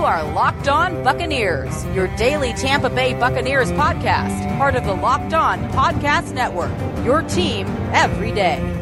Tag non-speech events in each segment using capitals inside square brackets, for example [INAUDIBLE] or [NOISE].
You are Locked On Buccaneers, your daily Tampa Bay Buccaneers podcast, part of the Locked On Podcast Network. Your team every day.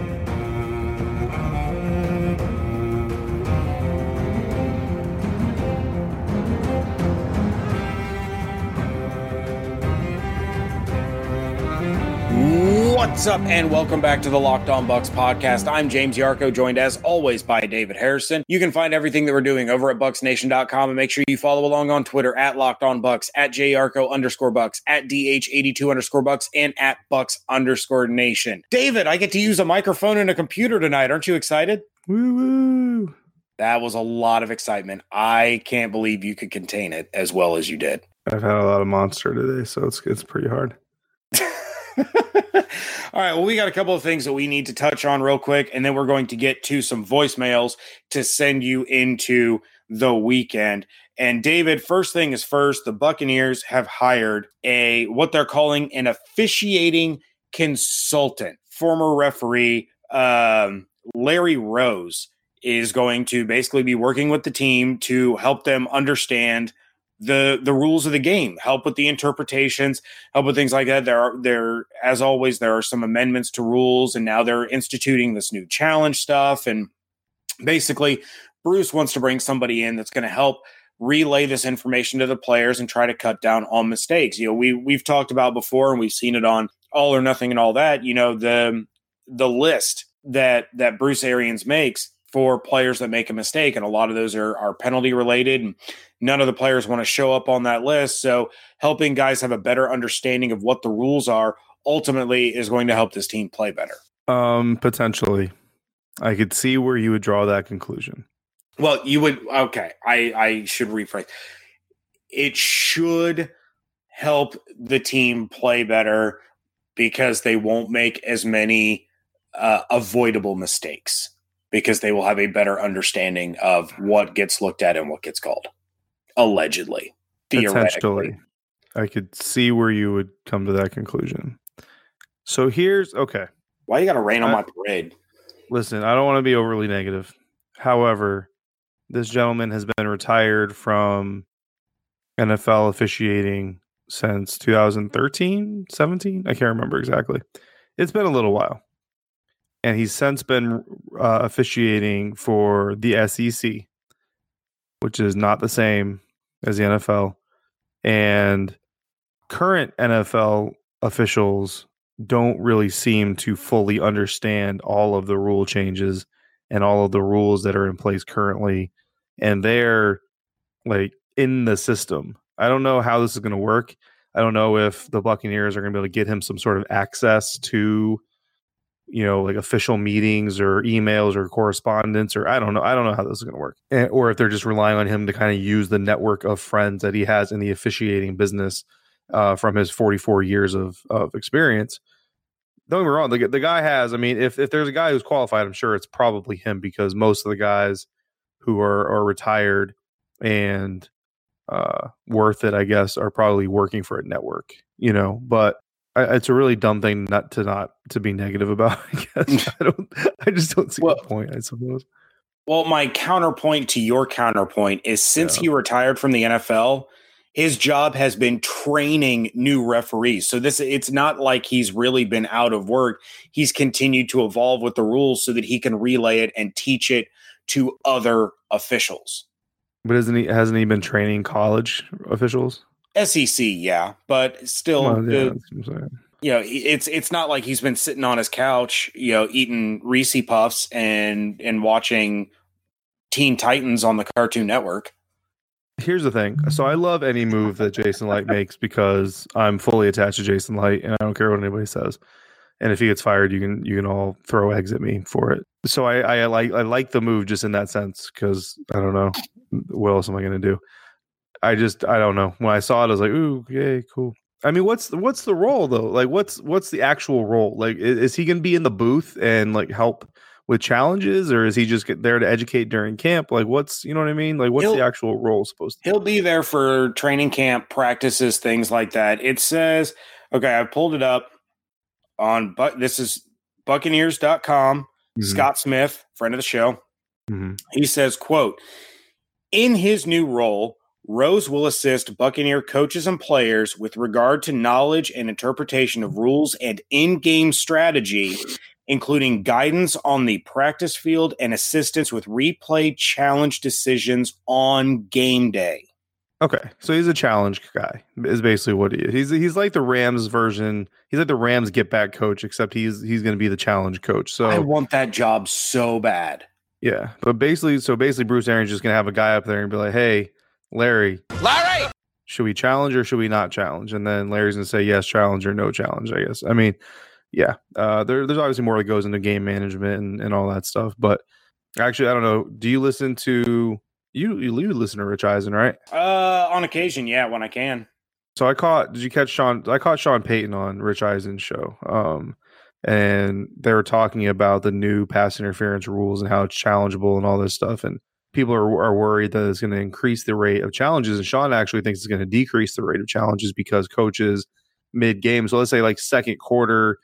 What's up, and welcome back to the Locked On Bucs podcast. I'm James Yarcho, joined as always by David Harrison. You can find everything that we're doing over at BucsNation.com, and make sure you follow along on Twitter at Locked On Bucs, at JYarcho underscore Bucs, at DH82 underscore Bucs, and at Bucs underscore Nation. David, I get to use a microphone and a computer tonight. Aren't you excited? Woo woo! That was a lot of excitement. I can't believe you could contain it as well as you did. I've had a lot of monster today, so it's it's pretty hard. [LAUGHS] All right. Well, we got a couple of things that we need to touch on real quick, and then we're going to get to some voicemails to send you into the weekend. And David, first thing is first, the Buccaneers have hired a what they're calling an officiating consultant. Former referee um, Larry Rose is going to basically be working with the team to help them understand the the rules of the game, help with the interpretations, help with things like that. There are there as always there are some amendments to rules, and now they're instituting this new challenge stuff. And basically, Bruce wants to bring somebody in that's going to help relay this information to the players and try to cut down on mistakes. You know, we we've talked about before, and we've seen it on All or Nothing and all that. You know, the the list that that Bruce Arians makes for players that make a mistake, and a lot of those are are penalty related. And none of the players want to show up on that list. So helping guys have a better understanding of what the rules are ultimately is going to help this team play better. Um, potentially, I could see where you would draw that conclusion. Well, you would. Okay, I I should rephrase. It should help the team play better because they won't make as many uh, avoidable mistakes because they will have a better understanding of what gets looked at and what gets called. Allegedly. Theoretically. I could see where you would come to that conclusion. So here's okay. Why you gotta rain on my parade? Listen i don't want to be overly negative. However this gentleman has been retired from nfl officiating since 2013 17 i can't remember exactly. It's been a little while and he's since been uh, officiating for the sec which is not the same as the NFL. And current NFL officials don't really seem to fully understand all of the rule changes and all of the rules that are in place currently. And they're like in the system. I don't know how this is going to work. I don't know if the Buccaneers are going to be able to get him some sort of access to you know, like official meetings or emails or correspondence, or I don't know. I don't know how this is going to work. And, eh, or if they're just relying on him to kind of use the network of friends that he has in the officiating business uh, from his 44 years of, of experience. Don't get me wrong. The, the guy has, I mean, if, if there's a guy who's qualified, I'm sure it's probably him because most of the guys who are, are retired and uh, worth it, I guess, are probably working for a network, you know, but I, it's a really dumb thing not to not to be negative about. [LAUGHS] I guess mm. I don't. I just don't see well, the point. I suppose. Well, my counterpoint to your counterpoint is since yeah. he retired from the NFL, his job has been training new referees. So this it's not like he's really been out of work. He's continued to evolve with the rules so that he can relay it and teach it to other officials. But isn't he hasn't he been training college officials? SEC, yeah, but still, well, yeah, the, you know, it's it's not like he's been sitting on his couch, you know, eating Reese Puffs and and watching Teen Titans on the Cartoon Network. Here's the thing. So I love any move that Jason Licht [LAUGHS] makes because I'm fully attached to Jason Licht, and I don't care what anybody says. And if he gets fired, you can you can all throw eggs at me for it. So I, I like I like the move just in that sense because I don't know what else am I going to do. I just I don't know. When I saw it, I was like, "Ooh, yay, cool." I mean, what's what's the role though? Like, what's what's the actual role? Like, is, is he going to be in the booth and like help with challenges, or is he just get there to educate during camp? Like, what's you know what I mean? Like, what's he'll, the actual role supposed to? He'll be there for training camp practices, things like that. It says, okay, I pulled it up on, but this is Buccaneers.com. Mm-hmm. Scott Smith, friend of the show, mm-hmm. he says, "quote." In his new role, Rose will assist Buccaneer coaches and players with regard to knowledge and interpretation of rules and in game strategy, including guidance on the practice field and assistance with replay challenge decisions on game day. Okay, so he's a challenge guy. Is basically what he is. He's he's like the Rams version. He's like the Rams get back coach, except he's he's going to be the challenge coach. So I want that job so bad. Yeah, but basically, so basically, Bruce Arians just going to have a guy up there and be like, "Hey, Larry, Larry, should we challenge or should we not challenge?" And then Larry's going to say yes, challenge or no challenge. I guess. I mean, yeah, uh, there, there's obviously more that goes into game management and, and all that stuff. But actually, I don't know. Do you listen to you you listen to Rich Eisen, right? Uh, on occasion, yeah, when I can. So I caught. Did you catch Sean? I caught Sean Payton on Rich Eisen's show. Um, and they were talking about the new pass interference rules and how it's challengeable and all this stuff. And people are, are worried that it's going to increase the rate of challenges. And Sean actually thinks it's going to decrease the rate of challenges because coaches mid game. So let's say like second quarter,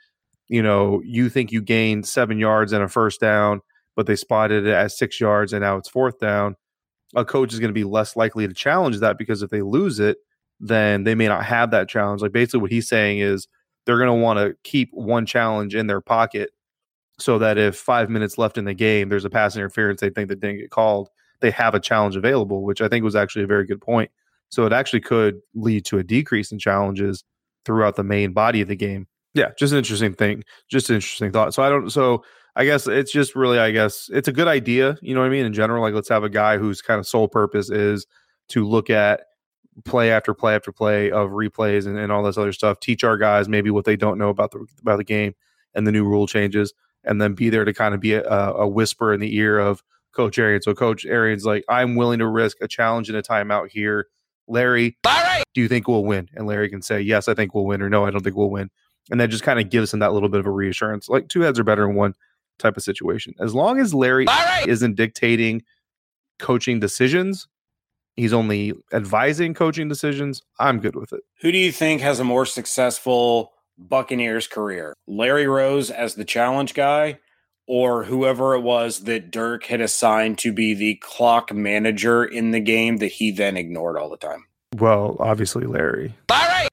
you know, you think you gained seven yards and a first down, but they spotted it at six yards and now it's fourth down a coach is going to be less likely to challenge that because if they lose it, then they may not have that challenge. Like basically what he's saying is they're going to want to keep one challenge in their pocket so that if five minutes left in the game, there's a pass interference they think that didn't get called, they have a challenge available, which I think was actually a very good point. So it actually could lead to a decrease in challenges throughout the main body of the game. Yeah, just an interesting thing. Just an interesting thought. So I don't. So I guess it's just really, I guess it's a good idea. You know what I mean? In general, like let's have a guy whose kind of sole purpose is to look at play after play after play of replays and, and all this other stuff. Teach our guys maybe what they don't know about the about the game and the new rule changes, and then be there to kind of be a, a whisper in the ear of Coach Arian. So Coach Arian's like, I'm willing to risk a challenge and a timeout here. Larry, Larry, do you think we'll win? And Larry can say, Yes, I think we'll win, or No, I don't think we'll win. And that just kind of gives him that little bit of a reassurance. Like two heads are better than one type of situation. As long as Larry, Larry! isn't dictating coaching decisions, he's only advising coaching decisions, I'm good with it. Who do you think has a more successful Buccaneers career? Larry Rose as the challenge guy or whoever it was that Dirk had assigned to be the clock manager in the game that he then ignored all the time? Well, obviously Larry. Larry!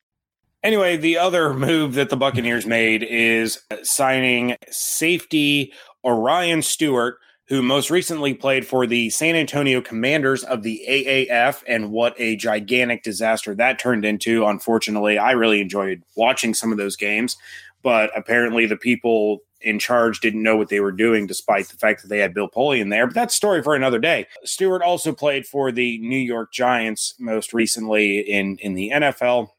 Anyway, the other move that the Buccaneers made is signing safety Orion Stewart, who most recently played for the San Antonio Commanders of the AAF, and what a gigantic disaster that turned into. Unfortunately, I really enjoyed watching some of those games, but apparently the people in charge didn't know what they were doing, despite the fact that they had Bill Polian there. But that's story for another day. Stewart also played for the New York Giants most recently in in the NFL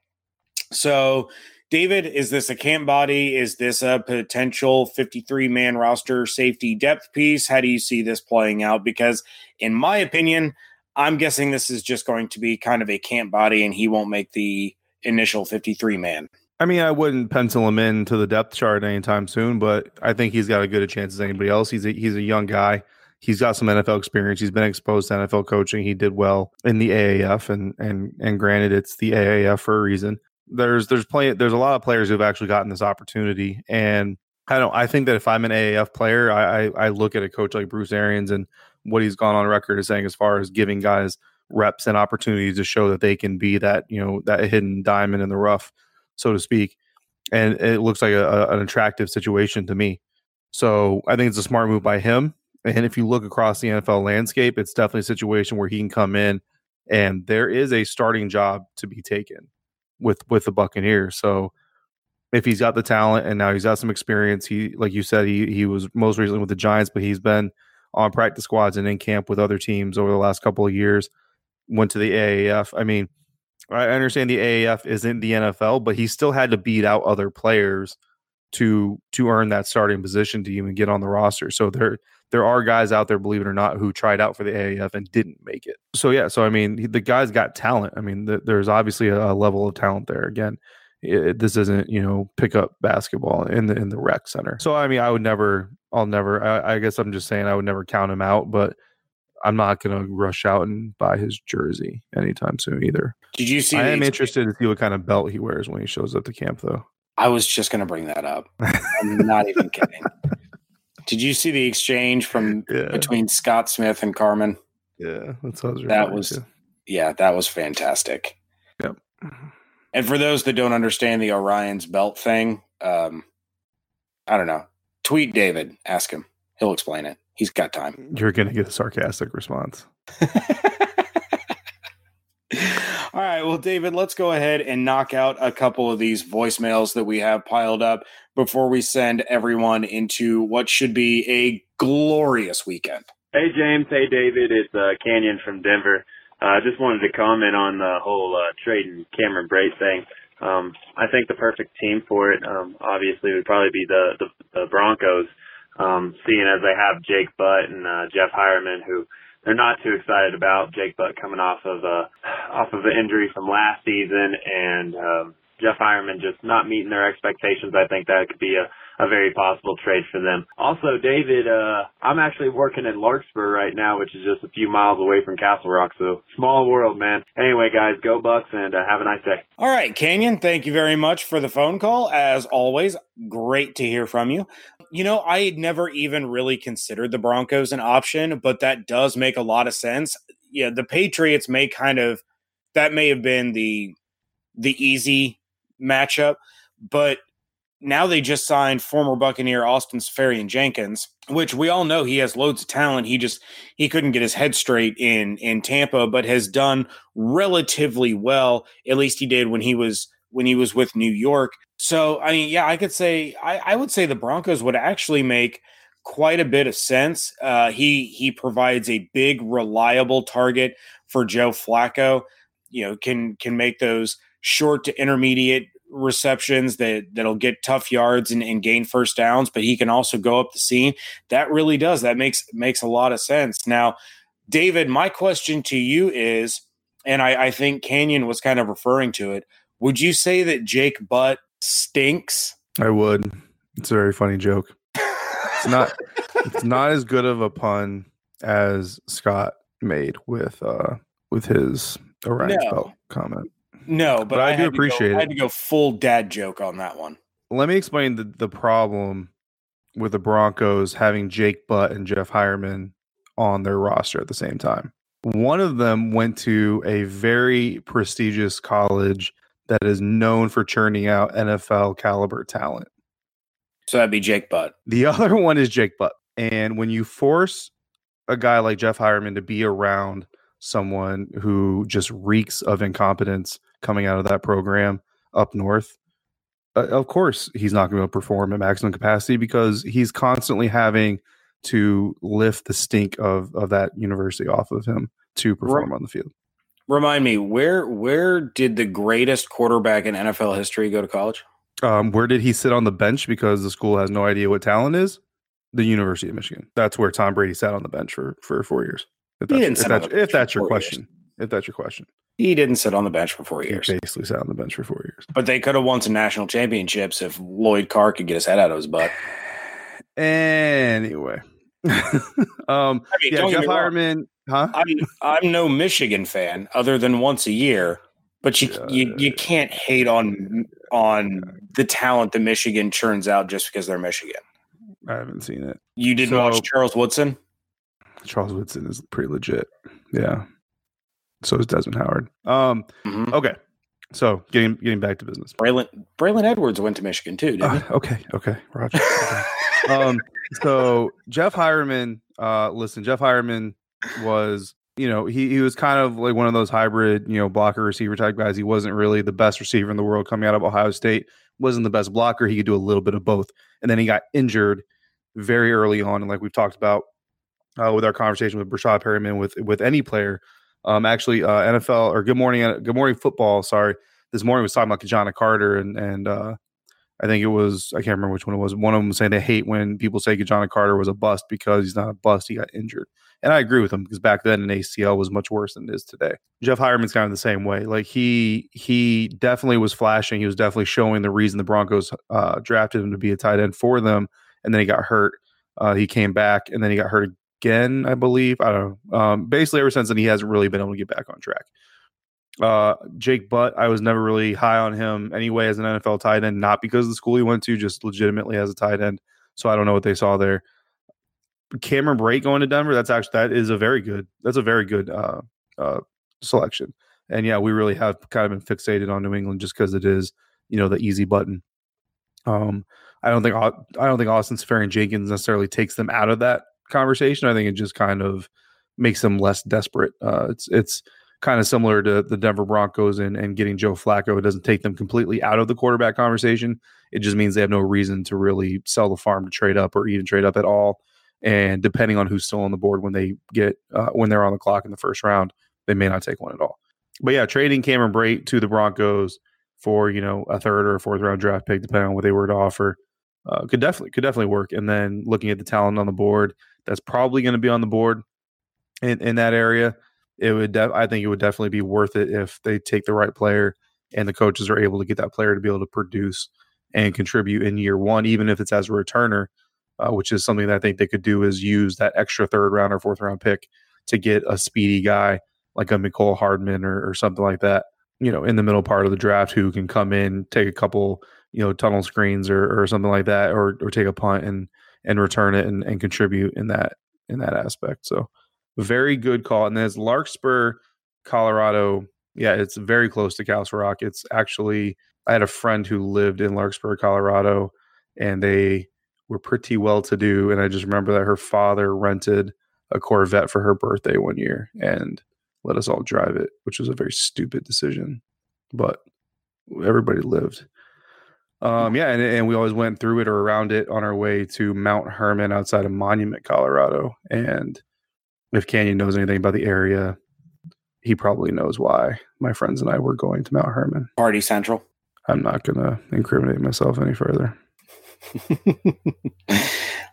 so, David, is this a camp body? Is this a potential 53 man roster safety depth piece? How do you see this playing out? Because, in my opinion, I'm guessing this is just going to be kind of a camp body and he won't make the initial 53 man. I mean, I wouldn't pencil him in to the depth chart anytime soon, but I think he's got a good a chance as anybody else. He's a, he's a young guy. He's got some NFL experience. He's been exposed to NFL coaching. He did well in the AAF, and and and granted, it's the AAF for a reason there's there's play there's a lot of players who've actually gotten this opportunity, and I don't. I think that if I'm an AAF player, I, I, I look at a coach like Bruce Arians and what he's gone on record as saying as far as giving guys reps and opportunities to show that they can be that you know that hidden diamond in the rough, so to speak. And it looks like a, a, an attractive situation to me. So I think it's a smart move by him. And if you look across the NFL landscape, it's definitely a situation where he can come in and there is a starting job to be taken with with the Buccaneers. So if he's got the talent and now he's got some experience, he like you said, he he was most recently with the Giants, but he's been on practice squads and in camp with other teams over the last couple of years. Went to the AAF. I mean, I understand the AAF isn't the NFL, but he still had to beat out other players to to earn that starting position to even get on the roster. So there there are guys out there, believe it or not, who tried out for the AAF and didn't make it. So yeah, so I mean, the guy's got talent. I mean, the, there's obviously a, level of talent there. Again, it, this isn't you know pick up basketball in the in the rec center. So I mean, I would never, I'll never. I, I guess I'm just saying I would never count him out, but. I'm not going to rush out and buy his jersey anytime soon either. Did you see? I am interested to see what kind of belt he wears when he shows up to camp, though. I was just going to bring that up. [LAUGHS] I'm not even kidding. Did you see the exchange from yeah. between Scott Smith and Carmen? Yeah, that's what that was Yeah, that was fantastic. Yep. And for those that don't understand the Orion's belt thing, um, I don't know. Tweet David, ask him. He'll explain it. He's got time. You're going to get a sarcastic response. [LAUGHS] All right, well, David, let's go ahead and knock out a couple of these voicemails that we have piled up before we send everyone into what should be a glorious weekend. Hey, James. Hey, David. It's uh, Canyon from Denver. I uh, just wanted to comment on the whole uh, trading Cameron Brate thing. Um, I think the perfect team for it, um, obviously, would probably be the the, the Broncos, um, seeing as they have Jake Butt and uh, Jeff Heuerman, who they're not too excited about. Jake Butt coming off of a off of an injury from last season, and um, Jeff Heuerman just not meeting their expectations. I think that could be a a very possible trade for them. Also, David, uh, I'm actually working in Larkspur right now, which is just a few miles away from Castle Rock. So small world, man. Anyway, guys, go Bucs and uh, have a nice day. All right, Canyon, thank you very much for the phone call. As always, great to hear from you. You know, I had never even really considered the Broncos an option, but that does make a lot of sense. Yeah, the Patriots may kind of that may have been the the easy matchup, but now they just signed former Buccaneer Austin Seferian-Jenkins, which we all know he has loads of talent. He just he couldn't get his head straight in in Tampa, but has done relatively well. At least he did when he was when he was with New York. So I mean, yeah, I could say I, I would say the Broncos would actually make quite a bit of sense. Uh, he he provides a big, reliable target for Joe Flacco. You know, can can make those short to intermediate receptions that that'll get tough yards and, and, gain first downs, but he can also go up the seam. That really does. That makes makes a lot of sense. Now, David, my question to you is, and I, I think Canyon was kind of referring to it. Would you say that Jake Butt stinks? I would. It's a very funny joke. It's not. [LAUGHS] it's not as good of a pun as Scott made with uh with his Orion no. belt comment. No, but, but I, I, do appreciate go, it. I had to go full dad joke on that one. Let me explain the, the problem with the Broncos having Jake Butt and Jeff Heuerman on their roster at the same time. One of them went to a very prestigious college that is known for churning out NFL caliber talent. So that'd be Jake Butt. The [LAUGHS] other one is Jake Butt. And when you force a guy like Jeff Heuerman to be around someone who just reeks of incompetence coming out of that program up north, uh, of course he's not going to perform at maximum capacity because he's constantly having to lift the stink of of that university off of him to perform on the field. Remind me, where where did the greatest quarterback in NFL history go to college? Um, where did he sit on the bench because the school has no idea what talent is? The University of Michigan. That's where Tom Brady sat on the bench for for four years. If that's, if that's, if that's your question. Years. If that's your question. He didn't sit on the bench for four years. He basically sat on the bench for four years. But they could have won some national championships if Lloyd Carr could get his head out of his butt. [SIGHS] Anyway. [LAUGHS] um, I mean, yeah, Jeff Heuerman, huh? I'm, I'm no Michigan fan other than once a year, but you, uh, you you can't hate on on the talent that Michigan churns out just because they're Michigan. I haven't seen it. You didn't so, watch Charles Woodson? Charles Woodson is pretty legit. Yeah so is Desmond Howard. Um, mm-hmm. Okay, so getting getting back to business. Braylon Braylon Edwards went to Michigan too. Uh, okay, okay, Roger. Okay. um, so Jeff Heuerman, uh, listen, Jeff Heuerman was, you know, he he was kind of like one of those hybrid, you know, blocker receiver type guys. He wasn't really the best receiver in the world coming out of Ohio State. wasn't the best blocker. He could do a little bit of both, and then he got injured very early on, and like we've talked about uh, with our conversation with Breshad Perriman with with any player um, actually, uh, NFL or Good Morning, Good Morning Football. Sorry, this morning was talking about Ki-Jana Carter, and and uh, I think it was I can't remember which one it was. One of them saying they hate when people say Ki-Jana Carter was a bust because he's not a bust; he got injured. And I agree with him because back then an ACL was much worse than it is today. Jeff Heuerman's kind of the same way. Like he he definitely was flashing. He was definitely showing the reason the Broncos uh, drafted him to be a tight end for them, and then he got hurt. Uh, he came back, and then he got hurt again, I believe. I don't know. Um, basically, ever since then, he hasn't really been able to get back on track. Uh, Jake Butt, I was never really high on him anyway as an NFL tight end, not because of the school he went to, just legitimately as a tight end. So I don't know what they saw there. Cameron Brate going to Denver, that's actually that is a very good that's a very good uh, uh, selection. And yeah, we really have kind of been fixated on New England just because it is, you know, the easy button. Um, I don't think I don't think Austin Seferian-Jenkins necessarily takes them out of that conversation. I think it just kind of makes them less desperate. Uh, it's it's kind of similar to the Denver Broncos and, and getting Joe Flacco. It doesn't take them completely out of the quarterback conversation. It just means they have no reason to really sell the farm to trade up or even trade up at all. And depending on who's still on the board when they get uh, when they're on the clock in the first round, they may not take one at all. But yeah, trading Cameron Brate to the Broncos for you know a third or a fourth round draft pick, depending on what they were to offer, uh, could definitely could definitely work. And then looking at the talent on the board, that's probably going to be on the board in, in that area. It would, def- I think, it would definitely be worth it if they take the right player and the coaches are able to get that player to be able to produce and contribute in year one, even if it's as a returner, uh, which is something that I think they could do is use that extra third round or fourth round pick to get a speedy guy like a Mecole Hardman or, or something like that, you know, in the middle part of the draft who can come in, take a couple, you know, tunnel screens or, or something like that, or or take a punt and and return it and, and contribute in that in that aspect. So very good call. And there's Larkspur, Colorado. Yeah, it's very close to Castle Rock. It's actually I had a friend who lived in Larkspur, Colorado, and they were pretty well to do. And I just remember that her father rented a Corvette for her birthday one year and let us all drive it, which was a very stupid decision, but everybody lived. Um, yeah, and, and we always went through it or around it on our way to Mount Herman outside of Monument, Colorado. And if Canyon knows anything about the area, he probably knows why my friends and I were going to Mount Herman. Party Central. I'm not going to incriminate myself any further. [LAUGHS]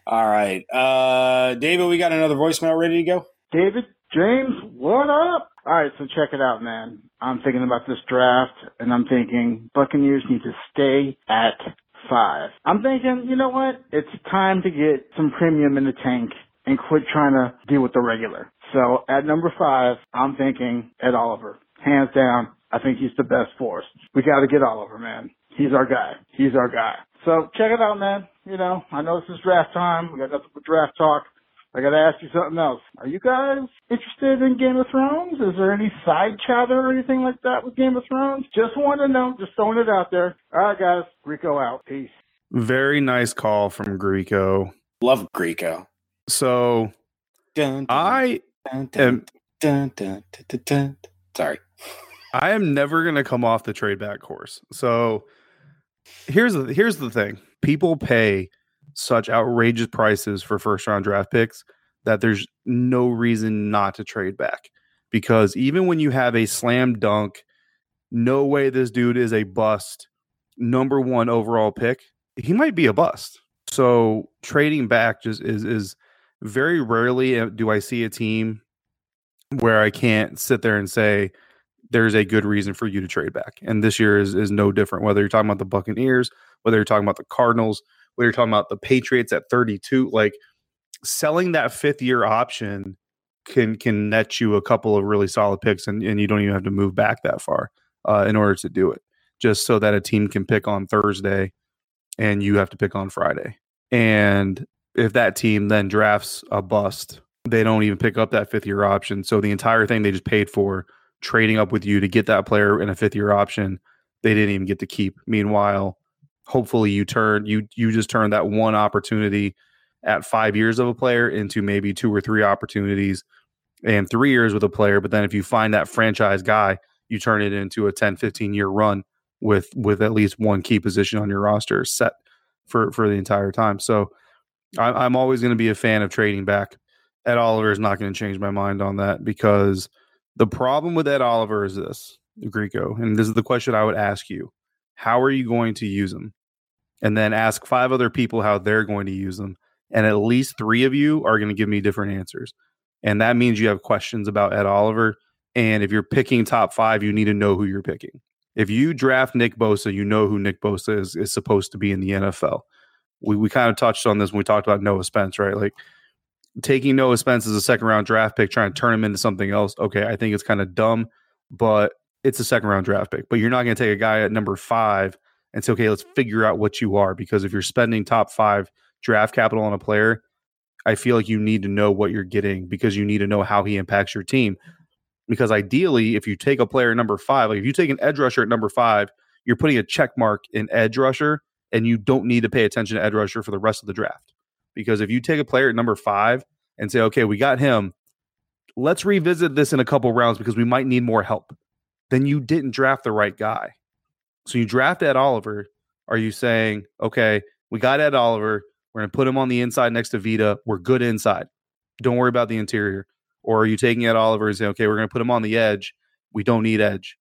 All right. Uh, David, we got another voicemail ready to go. David, James, what up? All right, so check it out, man. I'm thinking about this draft, and I'm thinking Buccaneers need to stay at five. I'm thinking, you know what? It's time to get some premium in the tank and quit trying to deal with the regular. So at number five, I'm thinking Ed Oliver. Hands down, I think he's the best for us. We got to get Oliver, man. He's our guy. He's our guy. So check it out, man. You know, I know this is draft time. We got nothing but draft talk. I gotta ask you something else. Are you guys interested in Game of Thrones? Is there any side chatter or anything like that with Game of Thrones? Just want to know. Just throwing it out there. All right, guys. Greco out. Peace. Very nice call from Greco. Love Greco. So Dun, dun, I dun, am dun, dun, dun, dun, dun. Sorry. I am never going to come off the trade back course. So here's the here's the thing. People pay such outrageous prices for first round draft picks that there's no reason not to trade back. Because even when you have a slam dunk, no way this dude is a bust, number one overall pick, he might be a bust. So trading back just is is very rarely uh, do I see a team where I can't sit there and say there's a good reason for you to trade back. And this year is is no different. Whether you're talking about the Buccaneers, whether you're talking about the Cardinals, whether you're talking about the Patriots at 32, like selling that fifth year option can can net you a couple of really solid picks, and, and you don't even have to move back that far uh, in order to do it. Just so that a team can pick on Thursday, and you have to pick on Friday. And if that team then drafts a bust, they don't even pick up that fifth year option. So the entire thing they just paid for trading up with you to get that player in a fifth year option, they didn't even get to keep. Meanwhile, hopefully you turn you you just turn that one opportunity at five years of a player into maybe two or three opportunities and three years with a player. But then if you find that franchise guy, you turn it into a 10, 15 year run with with at least one key position on your roster set for for the entire time. So I'm, I'm always going to be a fan of trading back. Ed Oliver is not going to change my mind on that because the problem with Ed Oliver is this, Greco, and this is the question I would ask you: How are you going to use him? And then ask five other people how they're going to use them, and at least three of you are going to give me different answers. And that means you have questions about Ed Oliver. And if you're picking top five, you need to know who you're picking. If you draft Nick Bosa, you know who Nick Bosa is, is supposed to be in the NFL. We, we kind of touched on this when we talked about Noah Spence, right? Like taking Noah Spence as a second round draft pick, trying to turn him into something else. Okay, I think it's kind of dumb, but it's a second round draft pick. But you're not going to take a guy at number five and say, okay, let's figure out what you are. Because if you're spending top five draft capital on a player, I feel like you need to know what you're getting because you need to know how he impacts your team. Because ideally, if you take a player number five, like if you take an edge rusher at number five, you're putting a check mark in edge rusher, and you don't need to pay attention to edge rusher for the rest of the draft. Because if you take a player at number five and say, okay, we got him, let's revisit this in a couple rounds because we might need more help, then you didn't draft the right guy. So you draft Ed Oliver. Are you saying, okay, we got Ed Oliver. We're going to put him on the inside next to Vita. We're good inside. Don't worry about the interior. Or are you taking Ed Oliver and saying, okay, we're going to put him on the edge. We don't need edge.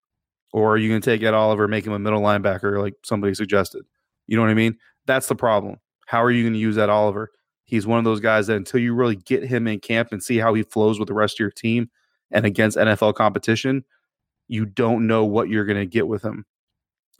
Or are you going to take Ed Oliver, make him a middle linebacker like somebody suggested? You know what I mean? That's the problem. How are you going to use Ed Oliver? He's one of those guys that until you really get him in camp and see how he flows with the rest of your team and against NFL competition, you don't know what you're going to get with him.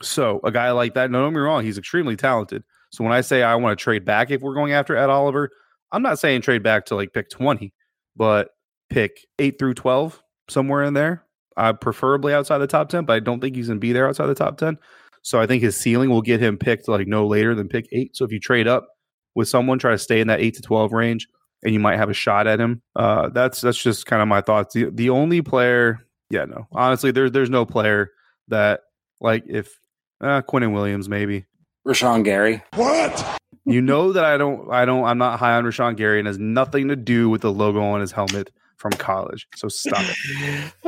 So a guy like that, no, don't get me wrong, he's extremely talented. So when I say I want to trade back if we're going after Ed Oliver, I'm not saying trade back to like pick 20, but pick 8 through 12, somewhere in there. Uh, preferably outside the top 10, but I don't think he's going to be there outside the top 10. So I think his ceiling will get him picked like no later than pick 8. So if you trade up with someone, try to stay in that 8 to 12 range and you might have a shot at him. Uh, that's that's just kind of my thoughts. The, the only player, yeah, no. Honestly, there's there's no player that like if uh, Quinnen Williams maybe Rashan Gary. What? You know that I don't, I don't, I'm not high on Rashan Gary, and has nothing to do with the logo on his helmet from college. So stop it.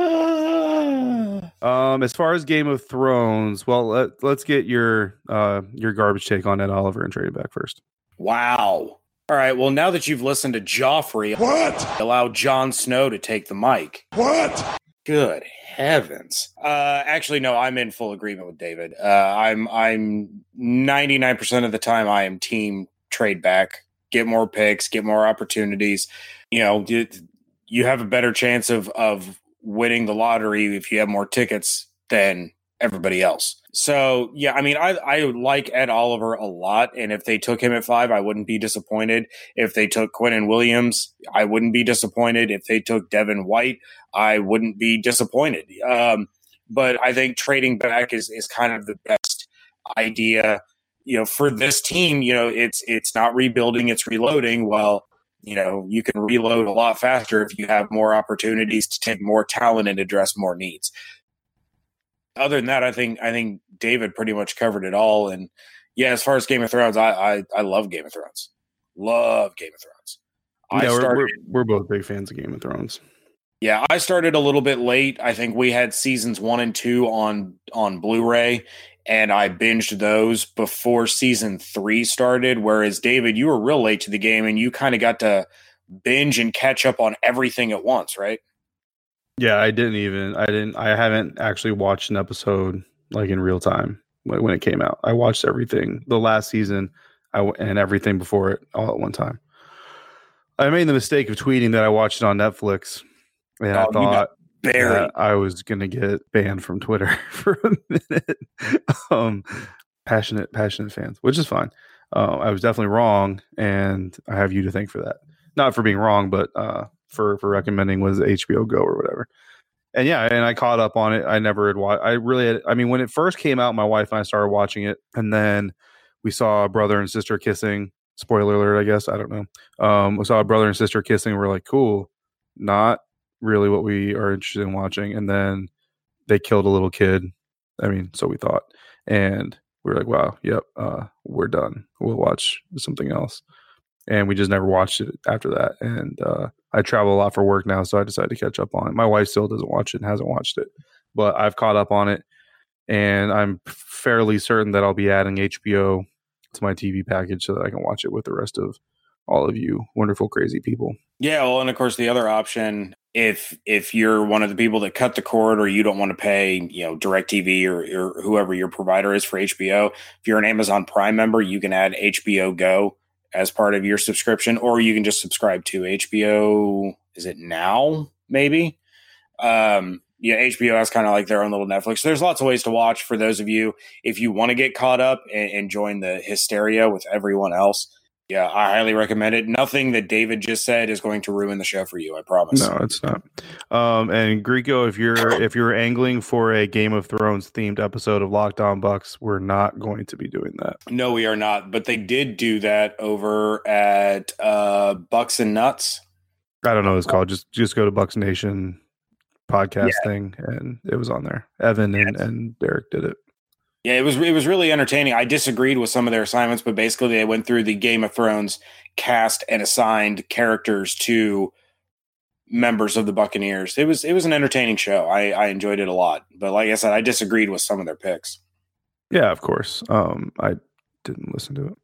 [SIGHS] um, as far as Game of Thrones, well, let, let's get your uh your garbage take on Ed Oliver and trade it back first. Wow. All right. Well, now that you've listened to Joffrey, What? allow Jon Snow to take the mic. What? Good heavens. Uh, actually, no, I'm in full agreement with David. Uh, I'm I'm 99% of the time I am team trade back, get more picks, get more opportunities. You know, you, you have a better chance of of winning the lottery if you have more tickets than everybody else. So yeah, I mean, I I like Ed Oliver a lot, and if they took him at five, I wouldn't be disappointed. If they took Quinnen Williams, I wouldn't be disappointed. If they took Devin White, I wouldn't be disappointed. Um, but I think trading back is is kind of the best idea. You know, for this team, you know, it's it's not rebuilding, it's reloading. Well, you know, you can reload a lot faster if you have more opportunities to take more talent and address more needs other than that, I think I think David pretty much covered it all. And yeah, as far as Game of Thrones, I I, I love Game of Thrones. Love Game of Thrones. I yeah, we're, started, we're, we're both big fans of Game of Thrones. yeah, I started a little bit late. I think we had seasons one and two on on Blu-ray, and I binged those before season three started. Whereas David, you were real late to the game, and you kind of got to binge and catch up on everything at once, right? Yeah, I didn't even. I didn't. I haven't actually watched an episode like in real time when, when it came out. I watched everything the last season, I and everything before it all at one time. I made the mistake of tweeting that I watched it on Netflix, and I Oh, got thought that I was gonna get banned from Twitter [LAUGHS] for a minute. um, passionate, passionate fans, which is fine. Uh, I was definitely wrong, and I have you to thank for that. Not for being wrong, but uh, for for recommending was HBO Go or whatever. And yeah, and I caught up on it. I never had watched. I really, had, I mean, when it first came out, my wife and I started watching it, and then we saw a brother and sister kissing. Spoiler alert, I guess. I don't know. Um, we saw a brother and sister kissing. We're like, cool. Not really what we are interested in watching. And then they killed a little kid. I mean, so we thought. And we were like, wow, yep, uh, we're done. We'll watch something else. And we just never watched it after that. And uh, I travel a lot for work now, so I decided to catch up on it. My wife still doesn't watch it and hasn't watched it, but I've caught up on it. And I'm fairly certain that I'll be adding HBO to my TV package so that I can watch it with the rest of all of you wonderful, crazy people. Yeah, well, and of course the other option, if if you're one of the people that cut the cord or you don't want to pay, you know, DirecTV or, or whoever your provider is for HBO, if you're an Amazon Prime member, you can add HBO Go as part of your subscription, or you can just subscribe to HBO. Is it now? Maybe. Um, yeah, HBO has kind of like their own little Netflix. So there's lots of ways to watch for those of you if you want to get caught up and, and join the hysteria with everyone else. Yeah, I highly recommend it. Nothing that David just said is going to ruin the show for you. I promise. No, it's not. Um, and Greco, if you're if you're angling for a Game of Thrones themed episode of Locked On Bucs, we're not going to be doing that. No, we are not. But they did do that over at uh, Bucks and Nuts. I don't know what it's called. Just just go to Bucs Nation podcast yeah. thing, and it was on there. Evan and, and Derek did it. Yeah, it was it was really entertaining. I disagreed with some of their assignments, but basically they went through the Game of Thrones cast and assigned characters to members of the Buccaneers. It was it was an entertaining show. I, I enjoyed it a lot. But like I said, I disagreed with some of their picks. Yeah, of course. Um, I didn't listen to it.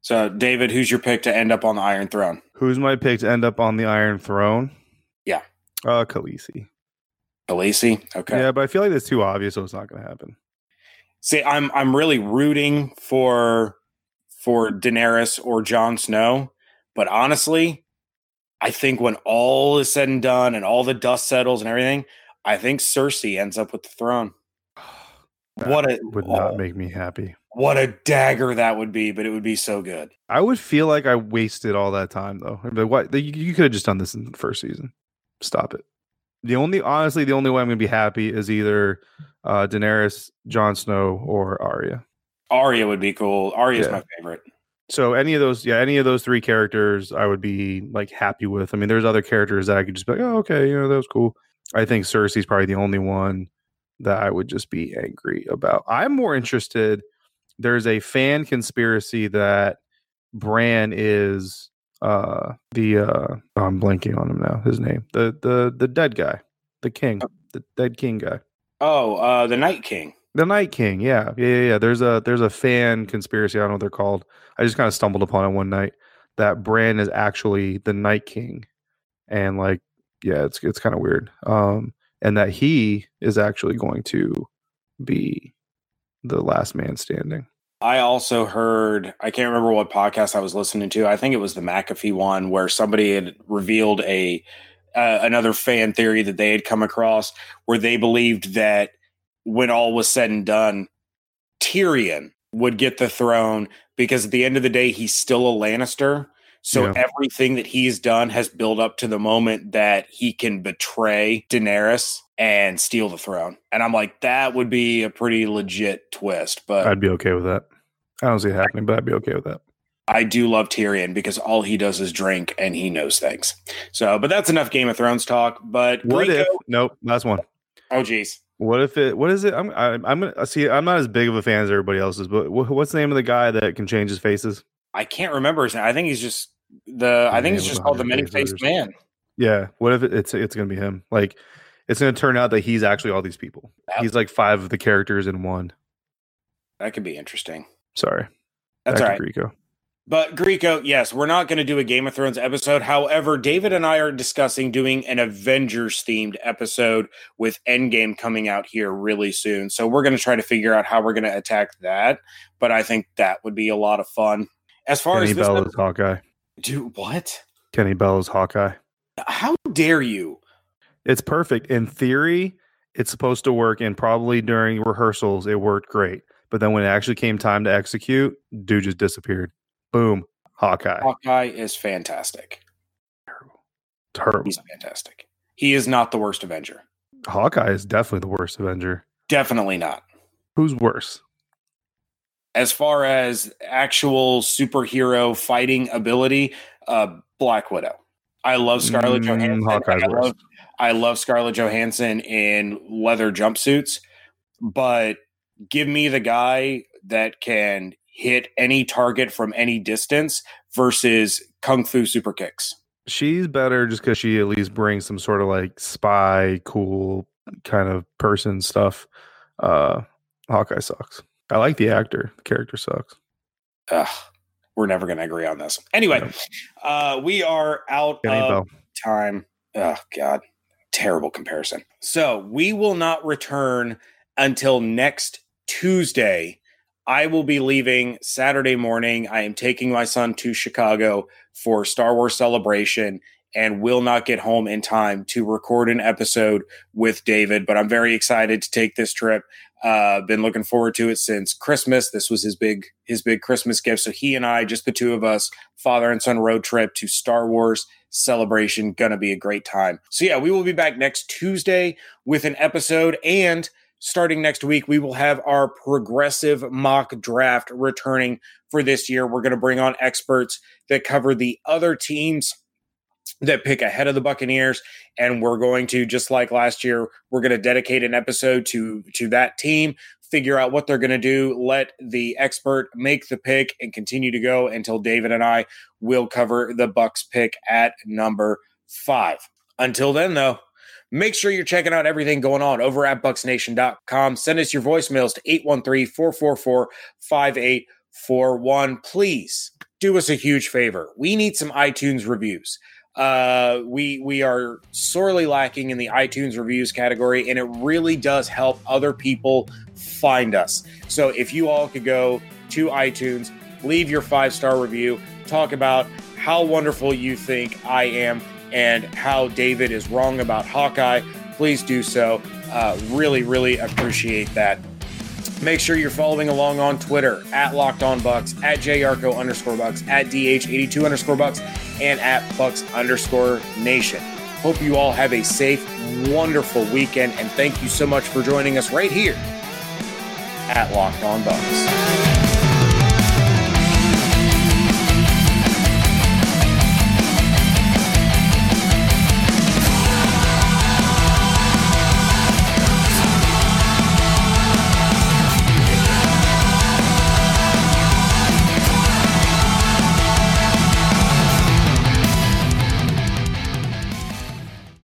So, David, who's your pick to end up on the Iron Throne? Who's my pick to end up on the Iron Throne? Yeah, uh, Khaleesi. Khaleesi. Okay. Yeah, but I feel like it's too obvious, so it's not going to happen. See, I'm I'm really rooting for for mm-hmm. Daenerys or Jon Snow, but honestly, I think when all is said and done and all the dust settles and everything, I think Cersei ends up with the throne. [SIGHS] That what a would not oh, make me happy. What a dagger that would be, but it would be so good. I would feel like I wasted all that time though. But what you could have just done this in the first season. Stop it. The only honestly, the only way I'm gonna be happy is either uh Daenerys, Jon Snow, or Arya. Arya would be cool. Arya is yeah. my favorite. So any of those, yeah, any of those three characters, I would be like happy with. I mean, there's other characters that I could just be like, oh, okay, you know, that was cool. I think Cersei's probably the only one that I would just be angry about. I'm more interested. There's a fan conspiracy that Bran is uh the uh oh, I'm blanking on him now. His name. The the the dead guy. The king. The dead king guy. Oh, uh the Night King. The Night King, yeah, yeah, yeah, yeah. There's a there's a fan conspiracy. I don't know what they're called. I just kind of stumbled upon it one night that Bran is actually the Night King, and like, yeah, it's it's kind of weird. Um, and that he is actually going to be the last man standing. I also heard, I can't remember what podcast I was listening to. I think it was the McAfee one where somebody had revealed a uh, another fan theory that they had come across where they believed that when all was said and done, Tyrion would get the throne because at the end of the day, he's still a Lannister. So yeah. everything that he's done has built up to the moment that he can betray Daenerys and steal the throne. And I'm like, that would be a pretty legit twist. But I'd be okay with that. I don't see it happening, but I'd be okay with that. I do love Tyrion because all he does is drink and he knows things. So, but that's enough Game of Thrones talk. But what if? Nope, last one. Oh, geez. What if it? What is it? I'm I, I'm gonna see. I'm not as big of a fan as everybody else is, but what's the name of the guy that can change his faces? I can't remember his name. I think he's just the. I think it's just called the many faced man. Yeah. What if it's it's gonna be him? Like, it's gonna turn out that he's actually all these people. That, he's like five of the characters in one. That could be interesting. Sorry. That's Back all right. Greco. But Greco, yes, we're not going to do a Game of Thrones episode. However, David and I are discussing doing an Avengers themed episode with Endgame coming out here really soon. So we're going to try to figure out how we're going to attack that. But I think that would be a lot of fun. As far Kenny as Bell is Hawkeye. Do what? Kenny Bell is Hawkeye. How dare you? It's perfect. In theory, it's supposed to work, and probably during rehearsals, it worked great. But then when it actually came time to execute, dude just disappeared. Boom. Hawkeye. Hawkeye is fantastic. Terrible. Terrible. He's fantastic. He is not the worst Avenger. Hawkeye is definitely the worst Avenger. Definitely not. Who's worse? As far as actual superhero fighting ability, uh, Black Widow. I love Scarlett mm, Johansson. I love, I love Scarlett Johansson in leather jumpsuits, but give me the guy that can hit any target from any distance versus kung fu super kicks. She's better just because she at least brings some sort of like spy, cool kind of person stuff. Uh, Hawkeye sucks. I like the actor. The character sucks. Ugh, we're never going to agree on this. Anyway, uh, we are out Kenny of Bell. time. Oh God, terrible comparison. So we will not return until next Tuesday I will be leaving Saturday morning. I am taking my son to Chicago for Star Wars Celebration and will not get home in time to record an episode with David. But I'm very excited to take this trip. Uh, been looking forward to it since Christmas. This was his big his big Christmas gift. So he and I, just the two of us, father and son road trip to Star Wars celebration. Gonna be a great time. So yeah, we will be back next Tuesday with an episode and starting next week, we will have our progressive mock draft returning for this year. We're going to bring on experts that cover the other teams that pick ahead of the Buccaneers, and we're going to just like last year, we're going to dedicate an episode to to that team, figure out what they're going to do, let the expert make the pick, and continue to go until David and I will cover the Bucs pick at number five. Until then, though. Make sure you're checking out everything going on over at BucsNation.com. Send us your voicemails to 813 444 5841. Please do us a huge favor. We need some iTunes reviews. Uh, we we are sorely lacking in the iTunes reviews category, and it really does help other people find us. So if you all could go to iTunes, leave your five star review, talk about how wonderful you think I am, and how David is wrong about Hawkeye, please do so. Uh, really, really appreciate that. Make sure you're following along on Twitter at Locked On Bucs, at JYarcho underscore Bucs, at DH82 underscore Bucs, and at Bucs underscore Nation. Hope you all have a safe, wonderful weekend, and thank you so much for joining us right here at Locked On Bucs.